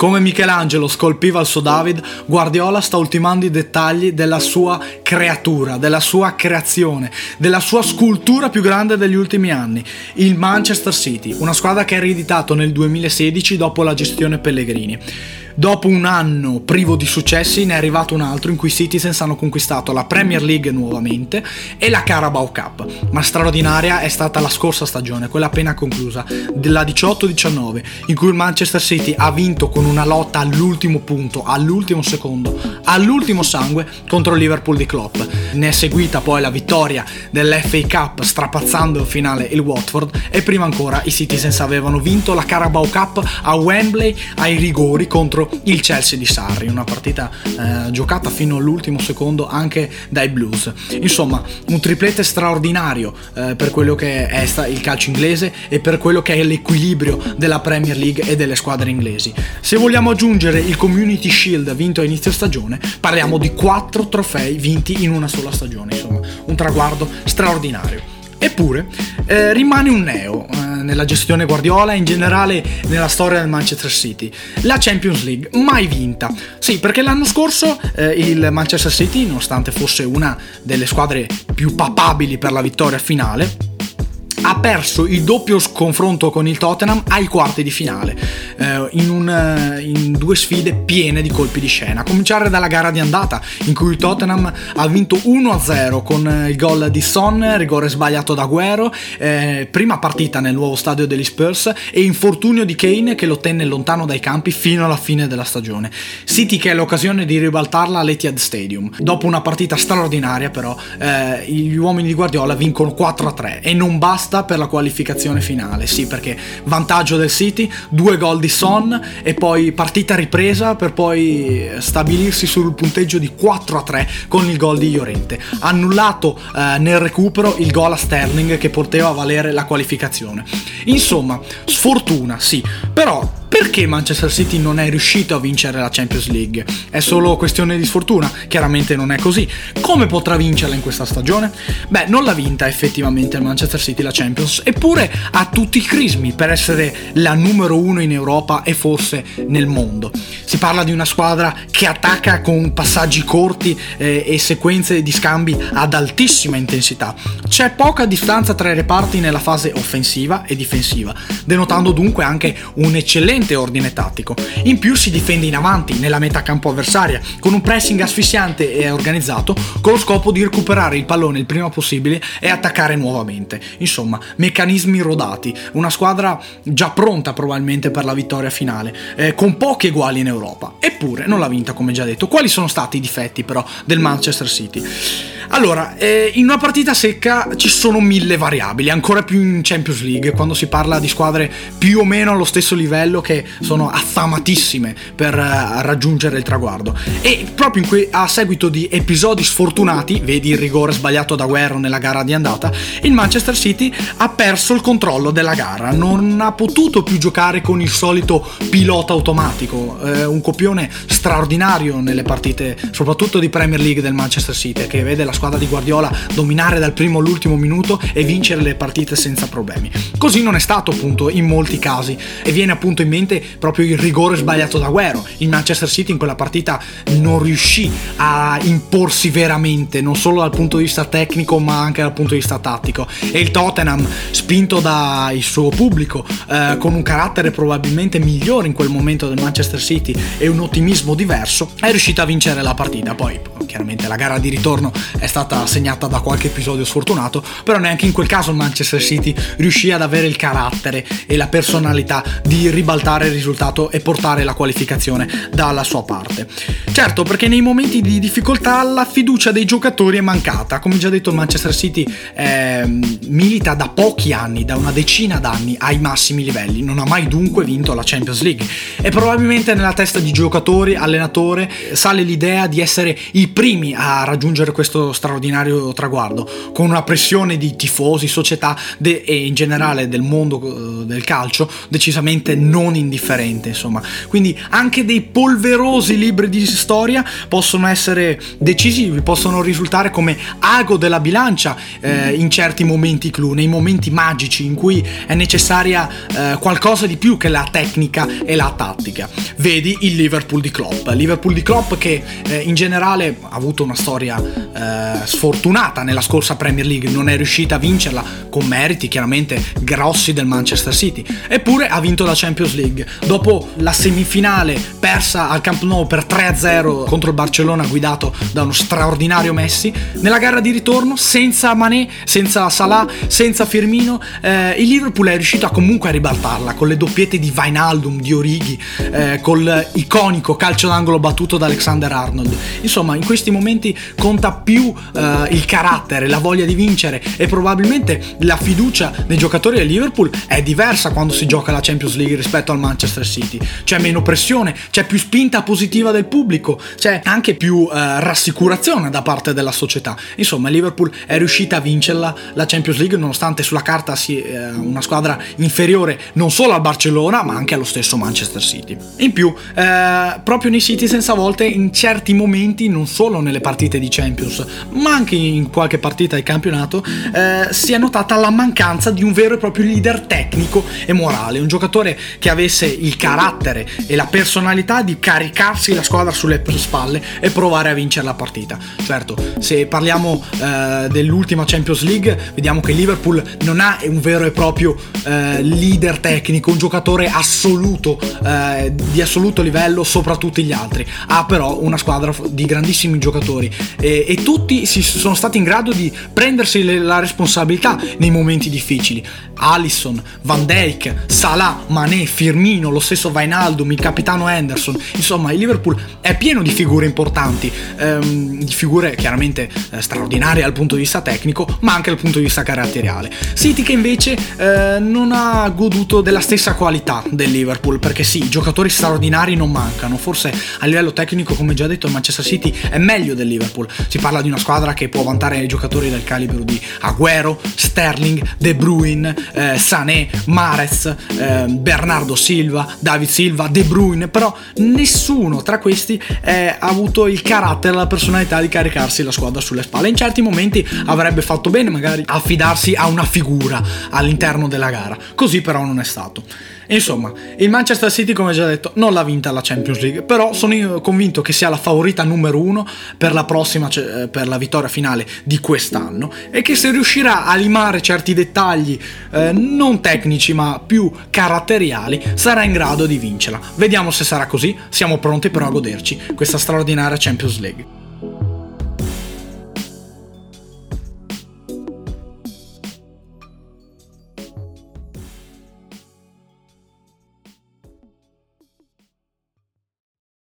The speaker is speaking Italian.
Come Michelangelo scolpiva il suo David, Guardiola sta ultimando i dettagli della sua creatura, della sua creazione, della sua scultura più grande degli ultimi anni, il Manchester City, una squadra che ha ereditato nel 2016 dopo la gestione Pellegrini. Dopo un anno privo di successi ne è arrivato un altro in cui i Citizens hanno conquistato la Premier League nuovamente e la Carabao Cup, ma straordinaria è stata la scorsa stagione, quella appena conclusa, della 18-19, in cui il Manchester City ha vinto con una lotta all'ultimo punto, all'ultimo secondo, all'ultimo sangue contro il Liverpool di Klopp. Ne è seguita poi la vittoria dell'FA Cup strapazzando in finale il Watford e prima ancora i Citizens avevano vinto la Carabao Cup a Wembley ai rigori contro il Chelsea di Sarri, una partita eh, giocata fino all'ultimo secondo anche dai Blues. Insomma, un triplete straordinario eh, per quello che è il calcio inglese e per quello che è l'equilibrio della Premier League e delle squadre inglesi. Se vogliamo aggiungere il Community Shield vinto a inizio stagione, parliamo di quattro trofei vinti in una sola stagione, insomma, un traguardo straordinario. Eppure eh, rimane un neo eh, nella gestione Guardiola e in generale nella storia del Manchester City. La Champions League, mai vinta. Sì, perché l'anno scorso eh, il Manchester City, nonostante fosse una delle squadre più papabili per la vittoria finale, ha perso il doppio confronto con il Tottenham ai quarti di finale, eh, in, un, eh, in, due sfide piene di colpi di scena. A cominciare dalla gara di andata, in cui il Tottenham ha vinto 1-0 con eh, il gol di Son, rigore sbagliato da Guerro, eh, prima partita nel nuovo stadio degli Spurs e infortunio di Kane che lo tenne lontano dai campi fino alla fine della stagione. City che ha l'occasione di ribaltarla all'Etihad Stadium. Dopo una partita straordinaria però, eh, gli uomini di Guardiola vincono 4-3 e non basta basta per la qualificazione finale. Sì, perché vantaggio del City, due gol di Son e poi partita ripresa per poi stabilirsi sul punteggio di 4 a 3 con il gol di Llorente. Annullato eh, nel recupero il gol a Sterling che poteva valere la qualificazione. Insomma, sfortuna, sì, però perché Manchester City non è riuscito a vincere la Champions League? È solo questione di sfortuna? Chiaramente non è così. Come potrà vincerla in questa stagione? Beh, non l'ha vinta effettivamente il Manchester City la Champions, eppure ha tutti i crismi per essere la numero uno in Europa e forse nel mondo. Si parla di una squadra che attacca con passaggi corti eh, e sequenze di scambi ad altissima intensità. C'è poca distanza tra i reparti nella fase offensiva e difensiva, denotando dunque anche un eccellente eccellente ordine tattico. In più si difende in avanti, nella metà campo avversaria, con un pressing asfissiante e organizzato, con lo scopo di recuperare il pallone il prima possibile e attaccare nuovamente. Insomma, meccanismi rodati, una squadra già pronta probabilmente per la vittoria finale, eh, con pochi eguali in Europa. Eppure non l'ha vinta, come già detto. Quali sono stati i difetti però del Manchester City? Allora, eh, in una partita secca ci sono mille variabili, ancora più in Champions League, quando si parla di squadre più o meno allo stesso livello che sono affamatissime per uh, raggiungere il traguardo. E proprio que- a seguito di episodi sfortunati, vedi il rigore sbagliato da Guerro nella gara di andata, il Manchester City ha perso il controllo della gara, non ha potuto più giocare con il solito pilota automatico, eh, un copione straordinario nelle partite, soprattutto di Premier League del Manchester City, che vede la squadra di Guardiola dominare dal primo all'ultimo minuto e vincere le partite senza problemi. Così non è stato appunto in molti casi e viene appunto in mente proprio il rigore sbagliato da Guerro. Il Manchester City in quella partita non riuscì a imporsi veramente, non solo dal punto di vista tecnico ma anche dal punto di vista tattico. E il Tottenham, spinto dal suo pubblico, eh, con un carattere probabilmente migliore in quel momento del Manchester City e un ottimismo diverso, è riuscito a vincere la partita. Poi chiaramente la gara di ritorno è stata segnata da qualche episodio sfortunato, però neanche in quel caso il Manchester City riuscì ad avere il carattere e la personalità di ribaltare il risultato e portare la qualificazione dalla sua parte. Certo, perché nei momenti di difficoltà la fiducia dei giocatori è mancata, come già detto il Manchester City eh, milita da pochi anni, da una decina d'anni ai massimi livelli, non ha mai dunque vinto la Champions League. E probabilmente nella testa di giocatori, allenatore, sale l'idea di essere i primi a raggiungere questo straordinario traguardo, con una pressione di tifosi, società de- e in generale del mondo eh, del calcio decisamente non indifferente, insomma. Quindi anche dei polverosi libri di storia possono essere decisivi, possono risultare come ago della bilancia eh, in certi momenti clou, nei momenti magici in cui è necessaria eh, qualcosa di più che la tecnica e la tattica. Vedi il Liverpool di Klopp. Liverpool di Klopp che eh, in generale ha avuto una storia sfortunata nella scorsa Premier League, non è riuscita a vincerla con meriti chiaramente grossi del Manchester City, eppure ha vinto la Champions League. Dopo la semifinale persa al Camp Nou per 3-0 contro il Barcellona guidato da uno straordinario Messi, nella gara di ritorno senza Mané, senza Salah, senza Firmino, eh, il Liverpool è riuscito a comunque a ribaltarla con le doppiette di Vainaldum, di Orighi, eh, col iconico calcio d'angolo battuto da Alexander Arnold. Insomma, in questi momenti conta più eh, il carattere, la voglia di vincere e probabilmente la fiducia dei giocatori del Liverpool è diversa quando si gioca la Champions League rispetto al Manchester City. C'è meno pressione, c'è più spinta positiva del pubblico, c'è anche più eh, rassicurazione da parte della società. Insomma, il Liverpool è riuscita a vincerla la Champions League nonostante sulla carta sia eh, una squadra inferiore non solo al Barcellona ma anche allo stesso Manchester City. In più, eh, proprio nei Citizens a volte in certi momenti, non solo nelle partite di Champions, ma anche in qualche partita di campionato, eh, si è notata la mancanza di un vero e proprio leader tecnico e morale, un giocatore che avesse il carattere e la personalità di caricarsi la squadra sulle spalle e provare a vincere la partita. Certo, se parliamo eh, dell'ultima Champions League, vediamo che Liverpool non ha un vero e proprio eh, leader tecnico, un giocatore assoluto, eh, di assoluto livello sopra tutti gli altri. Ha però una squadra di grandissimi giocatori e, e tutti sono stati in grado di prendersi la responsabilità nei momenti difficili. Allison, Van Dijk, Salah, Mané, Firmino, lo stesso Vainaldum, il capitano Henderson. Insomma, il Liverpool è pieno di figure importanti, ehm, di figure chiaramente eh, straordinarie dal punto di vista tecnico, ma anche dal punto di vista caratteriale. City che invece eh, non ha goduto della stessa qualità del Liverpool, perché sì, giocatori straordinari non mancano. Forse a livello tecnico, come già detto, il Manchester City è meglio del Liverpool. Si parla di una squadra che può vantare giocatori del calibro di Agüero, Sterling, De Bruyne, eh, Sané, Mares, eh, Bernardo Silva, David Silva, De Bruyne, però nessuno tra questi eh, ha avuto il carattere la personalità di caricarsi la squadra sulle spalle. In certi momenti avrebbe fatto bene magari affidarsi a una figura all'interno della gara, così però non è stato. Insomma, il Manchester City, come già detto, non l'ha vinta la Champions League, però sono convinto che sia la favorita numero uno per la prossima, cioè, per la vittoria finale di quest'anno e che se riuscirà a limare certi dettagli eh, non tecnici ma più caratteriali, sarà in grado di vincerla. Vediamo se sarà così, siamo pronti però a goderci questa straordinaria Champions League.